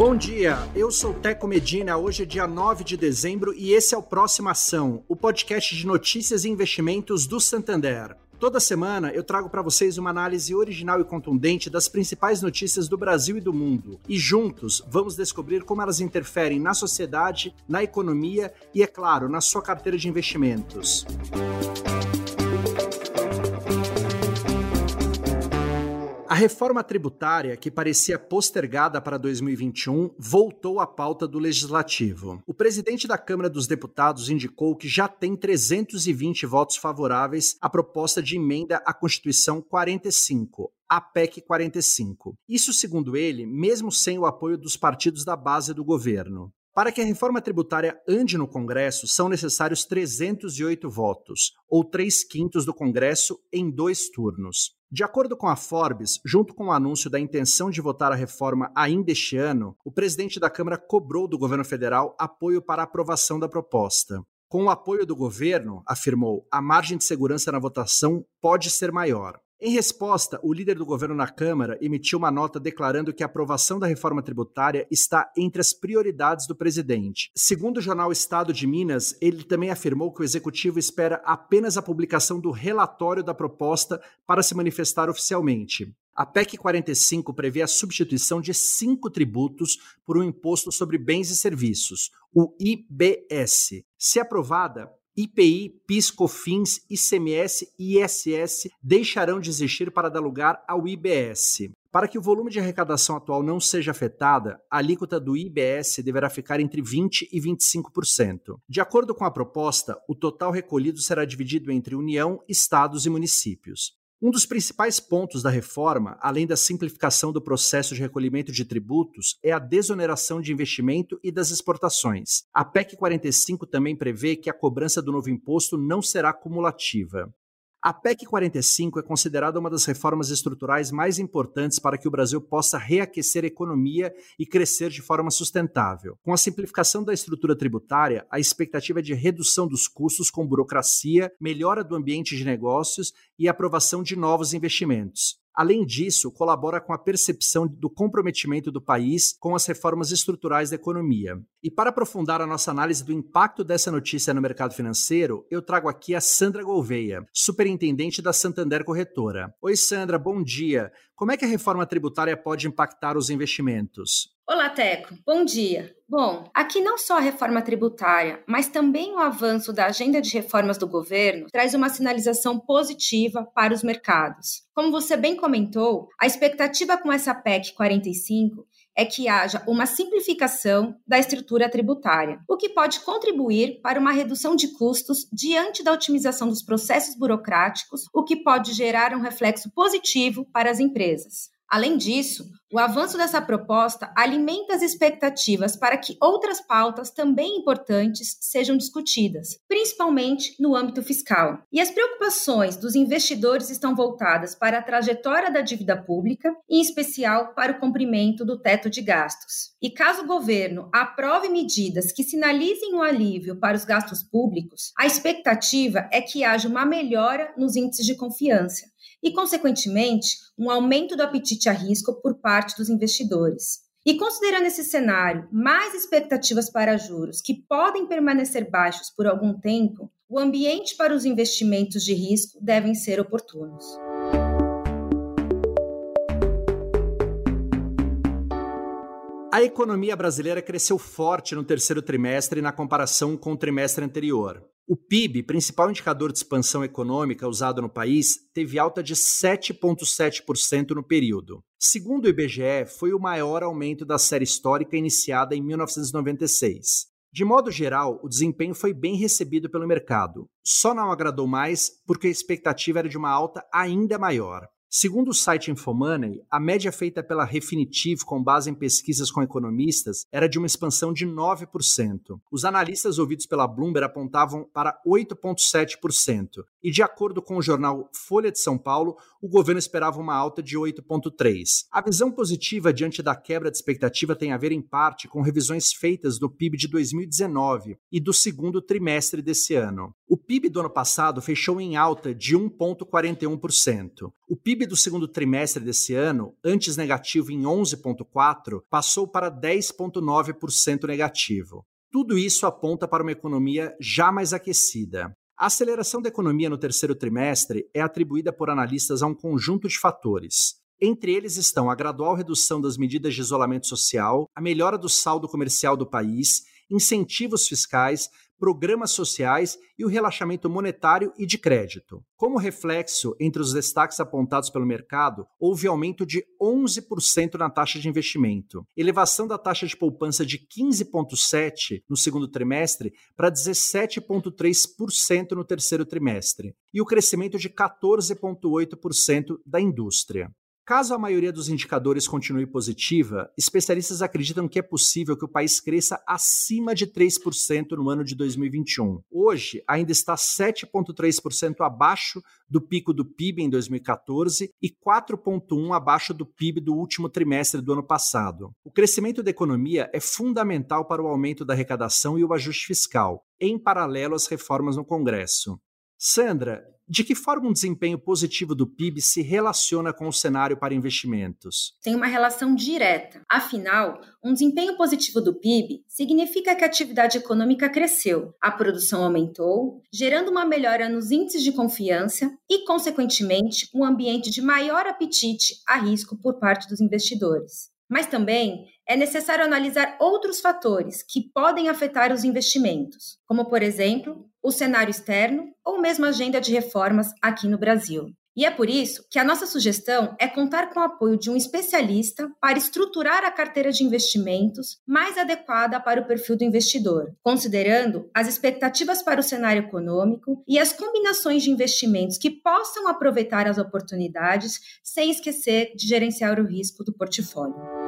Bom dia, eu sou Teco Medina. Hoje é dia 9 de dezembro e esse é o Próxima Ação, o podcast de notícias e investimentos do Santander. Toda semana eu trago para vocês uma análise original e contundente das principais notícias do Brasil e do mundo. E juntos vamos descobrir como elas interferem na sociedade, na economia e, é claro, na sua carteira de investimentos. A reforma tributária, que parecia postergada para 2021, voltou à pauta do legislativo. O presidente da Câmara dos Deputados indicou que já tem 320 votos favoráveis à proposta de emenda à Constituição 45, a PEC 45. Isso, segundo ele, mesmo sem o apoio dos partidos da base do governo. Para que a reforma tributária ande no Congresso, são necessários 308 votos, ou 3 quintos do Congresso, em dois turnos. De acordo com a Forbes, junto com o anúncio da intenção de votar a reforma ainda este ano, o presidente da Câmara cobrou do governo federal apoio para a aprovação da proposta. Com o apoio do governo, afirmou, a margem de segurança na votação pode ser maior. Em resposta, o líder do governo na Câmara emitiu uma nota declarando que a aprovação da reforma tributária está entre as prioridades do presidente. Segundo o jornal Estado de Minas, ele também afirmou que o executivo espera apenas a publicação do relatório da proposta para se manifestar oficialmente. A PEC 45 prevê a substituição de cinco tributos por um imposto sobre bens e serviços, o IBS. Se aprovada, IPI, PIS, COFINS, ICMS e ISS deixarão de existir para dar lugar ao IBS. Para que o volume de arrecadação atual não seja afetada, a alíquota do IBS deverá ficar entre 20% e 25%. De acordo com a proposta, o total recolhido será dividido entre União, Estados e municípios. Um dos principais pontos da reforma, além da simplificação do processo de recolhimento de tributos, é a desoneração de investimento e das exportações. A PEC 45 também prevê que a cobrança do novo imposto não será cumulativa. A PEC 45 é considerada uma das reformas estruturais mais importantes para que o Brasil possa reaquecer a economia e crescer de forma sustentável. Com a simplificação da estrutura tributária, a expectativa é de redução dos custos com burocracia, melhora do ambiente de negócios e aprovação de novos investimentos. Além disso, colabora com a percepção do comprometimento do país com as reformas estruturais da economia. E para aprofundar a nossa análise do impacto dessa notícia no mercado financeiro, eu trago aqui a Sandra Gouveia, superintendente da Santander Corretora. Oi, Sandra, bom dia. Como é que a reforma tributária pode impactar os investimentos? Olá, Teco. Bom dia. Bom, aqui não só a reforma tributária, mas também o avanço da agenda de reformas do governo traz uma sinalização positiva para os mercados. Como você bem comentou, a expectativa com essa PEC 45 é que haja uma simplificação da estrutura tributária, o que pode contribuir para uma redução de custos diante da otimização dos processos burocráticos, o que pode gerar um reflexo positivo para as empresas. Além disso, o avanço dessa proposta alimenta as expectativas para que outras pautas também importantes sejam discutidas, principalmente no âmbito fiscal. E as preocupações dos investidores estão voltadas para a trajetória da dívida pública, em especial para o cumprimento do teto de gastos. E caso o governo aprove medidas que sinalizem um alívio para os gastos públicos, a expectativa é que haja uma melhora nos índices de confiança e, consequentemente, um aumento do apetite a risco por parte dos investidores. E considerando esse cenário, mais expectativas para juros que podem permanecer baixos por algum tempo, o ambiente para os investimentos de risco devem ser oportunos. A economia brasileira cresceu forte no terceiro trimestre na comparação com o trimestre anterior. O PIB, principal indicador de expansão econômica usado no país, teve alta de 7,7% no período. Segundo o IBGE, foi o maior aumento da série histórica iniciada em 1996. De modo geral, o desempenho foi bem recebido pelo mercado. Só não agradou mais porque a expectativa era de uma alta ainda maior. Segundo o site Infomoney, a média feita pela Refinitiv com base em pesquisas com economistas era de uma expansão de 9%. Os analistas ouvidos pela Bloomberg apontavam para 8,7%, e, de acordo com o jornal Folha de São Paulo, o governo esperava uma alta de 8,3. A visão positiva diante da quebra de expectativa tem a ver, em parte, com revisões feitas do PIB de 2019 e do segundo trimestre desse ano. O PIB do ano passado fechou em alta de 1,41%. O PIB do segundo trimestre desse ano, antes negativo em 11,4%, passou para 10,9% negativo. Tudo isso aponta para uma economia já mais aquecida. A aceleração da economia no terceiro trimestre é atribuída por analistas a um conjunto de fatores. Entre eles estão a gradual redução das medidas de isolamento social, a melhora do saldo comercial do país, incentivos fiscais, programas sociais e o relaxamento monetário e de crédito. Como reflexo, entre os destaques apontados pelo mercado, houve aumento de 11% na taxa de investimento, elevação da taxa de poupança de 15,7% no segundo trimestre para 17,3% no terceiro trimestre, e o crescimento de 14,8% da indústria. Caso a maioria dos indicadores continue positiva, especialistas acreditam que é possível que o país cresça acima de 3% no ano de 2021. Hoje, ainda está 7,3% abaixo do pico do PIB em 2014 e 4,1% abaixo do PIB do último trimestre do ano passado. O crescimento da economia é fundamental para o aumento da arrecadação e o ajuste fiscal, em paralelo às reformas no Congresso. Sandra, de que forma um desempenho positivo do PIB se relaciona com o cenário para investimentos? Tem uma relação direta. Afinal, um desempenho positivo do PIB significa que a atividade econômica cresceu, a produção aumentou, gerando uma melhora nos índices de confiança e, consequentemente, um ambiente de maior apetite a risco por parte dos investidores. Mas também é necessário analisar outros fatores que podem afetar os investimentos, como, por exemplo, o cenário externo ou mesmo a agenda de reformas aqui no Brasil. E é por isso que a nossa sugestão é contar com o apoio de um especialista para estruturar a carteira de investimentos mais adequada para o perfil do investidor, considerando as expectativas para o cenário econômico e as combinações de investimentos que possam aproveitar as oportunidades sem esquecer de gerenciar o risco do portfólio.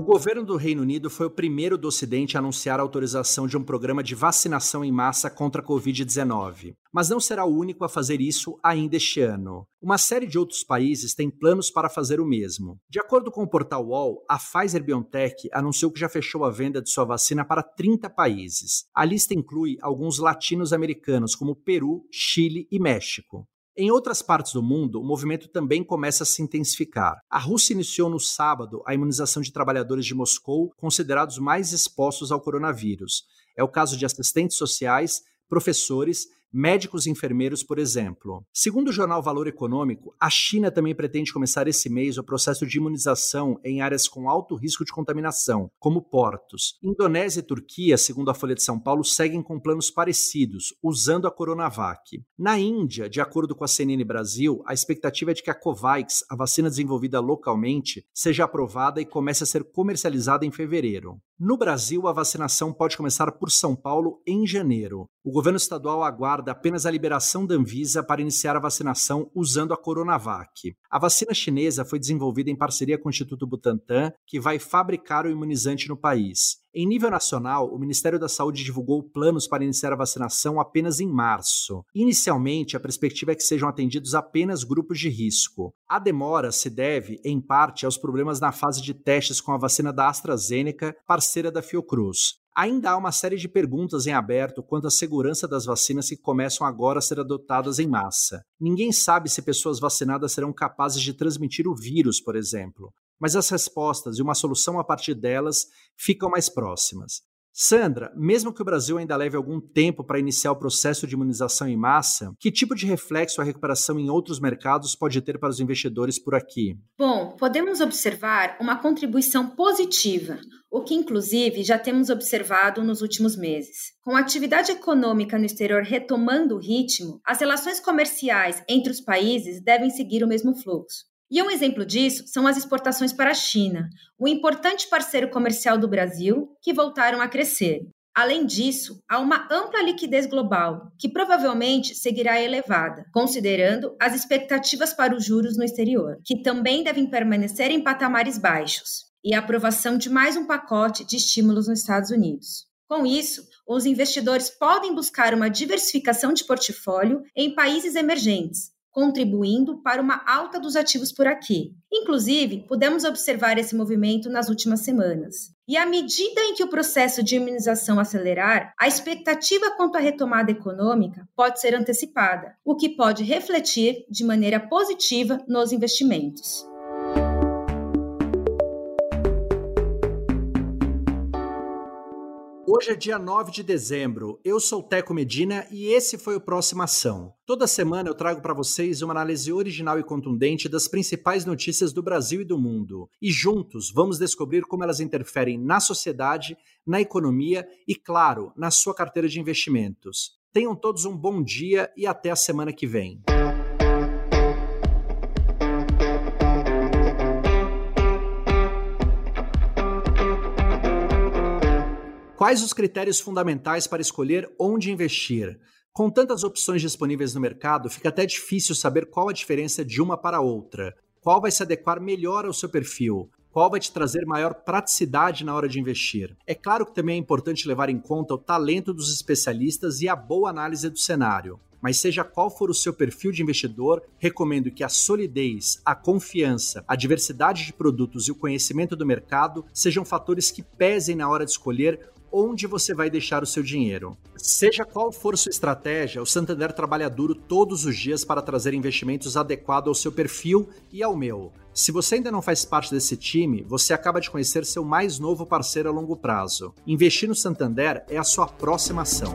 O governo do Reino Unido foi o primeiro do Ocidente a anunciar a autorização de um programa de vacinação em massa contra a Covid-19. Mas não será o único a fazer isso ainda este ano. Uma série de outros países tem planos para fazer o mesmo. De acordo com o portal UOL, a Pfizer BioNTech anunciou que já fechou a venda de sua vacina para 30 países. A lista inclui alguns latinos americanos, como Peru, Chile e México. Em outras partes do mundo, o movimento também começa a se intensificar. A Rússia iniciou no sábado a imunização de trabalhadores de Moscou considerados mais expostos ao coronavírus. É o caso de assistentes sociais, professores médicos e enfermeiros, por exemplo. Segundo o jornal Valor Econômico, a China também pretende começar esse mês o processo de imunização em áreas com alto risco de contaminação, como portos. Indonésia e Turquia, segundo a Folha de São Paulo, seguem com planos parecidos, usando a Coronavac. Na Índia, de acordo com a CNN Brasil, a expectativa é de que a Covax, a vacina desenvolvida localmente, seja aprovada e comece a ser comercializada em fevereiro. No Brasil, a vacinação pode começar por São Paulo em janeiro. O governo estadual aguarda apenas a liberação da Anvisa para iniciar a vacinação usando a Coronavac. A vacina chinesa foi desenvolvida em parceria com o Instituto Butantan, que vai fabricar o imunizante no país. Em nível nacional, o Ministério da Saúde divulgou planos para iniciar a vacinação apenas em março. Inicialmente, a perspectiva é que sejam atendidos apenas grupos de risco. A demora se deve, em parte, aos problemas na fase de testes com a vacina da AstraZeneca, parceira da Fiocruz. Ainda há uma série de perguntas em aberto quanto à segurança das vacinas que começam agora a ser adotadas em massa. Ninguém sabe se pessoas vacinadas serão capazes de transmitir o vírus, por exemplo mas as respostas e uma solução a partir delas ficam mais próximas. Sandra, mesmo que o Brasil ainda leve algum tempo para iniciar o processo de imunização em massa, que tipo de reflexo a recuperação em outros mercados pode ter para os investidores por aqui? Bom, podemos observar uma contribuição positiva, o que inclusive já temos observado nos últimos meses. Com a atividade econômica no exterior retomando o ritmo, as relações comerciais entre os países devem seguir o mesmo fluxo. E um exemplo disso são as exportações para a China, um importante parceiro comercial do Brasil, que voltaram a crescer. Além disso, há uma ampla liquidez global, que provavelmente seguirá elevada, considerando as expectativas para os juros no exterior, que também devem permanecer em patamares baixos, e a aprovação de mais um pacote de estímulos nos Estados Unidos. Com isso, os investidores podem buscar uma diversificação de portfólio em países emergentes, contribuindo para uma alta dos ativos por aqui. Inclusive, pudemos observar esse movimento nas últimas semanas. E à medida em que o processo de imunização acelerar, a expectativa quanto à retomada econômica pode ser antecipada, o que pode refletir de maneira positiva nos investimentos. Hoje é dia 9 de dezembro. Eu sou Teco Medina e esse foi o Próxima Ação. Toda semana eu trago para vocês uma análise original e contundente das principais notícias do Brasil e do mundo. E juntos vamos descobrir como elas interferem na sociedade, na economia e, claro, na sua carteira de investimentos. Tenham todos um bom dia e até a semana que vem. Quais os critérios fundamentais para escolher onde investir? Com tantas opções disponíveis no mercado, fica até difícil saber qual a diferença de uma para outra. Qual vai se adequar melhor ao seu perfil? Qual vai te trazer maior praticidade na hora de investir? É claro que também é importante levar em conta o talento dos especialistas e a boa análise do cenário. Mas seja qual for o seu perfil de investidor, recomendo que a solidez, a confiança, a diversidade de produtos e o conhecimento do mercado sejam fatores que pesem na hora de escolher onde você vai deixar o seu dinheiro. Seja qual for sua estratégia, o Santander trabalha duro todos os dias para trazer investimentos adequados ao seu perfil e ao meu. Se você ainda não faz parte desse time, você acaba de conhecer seu mais novo parceiro a longo prazo. Investir no Santander é a sua próxima ação.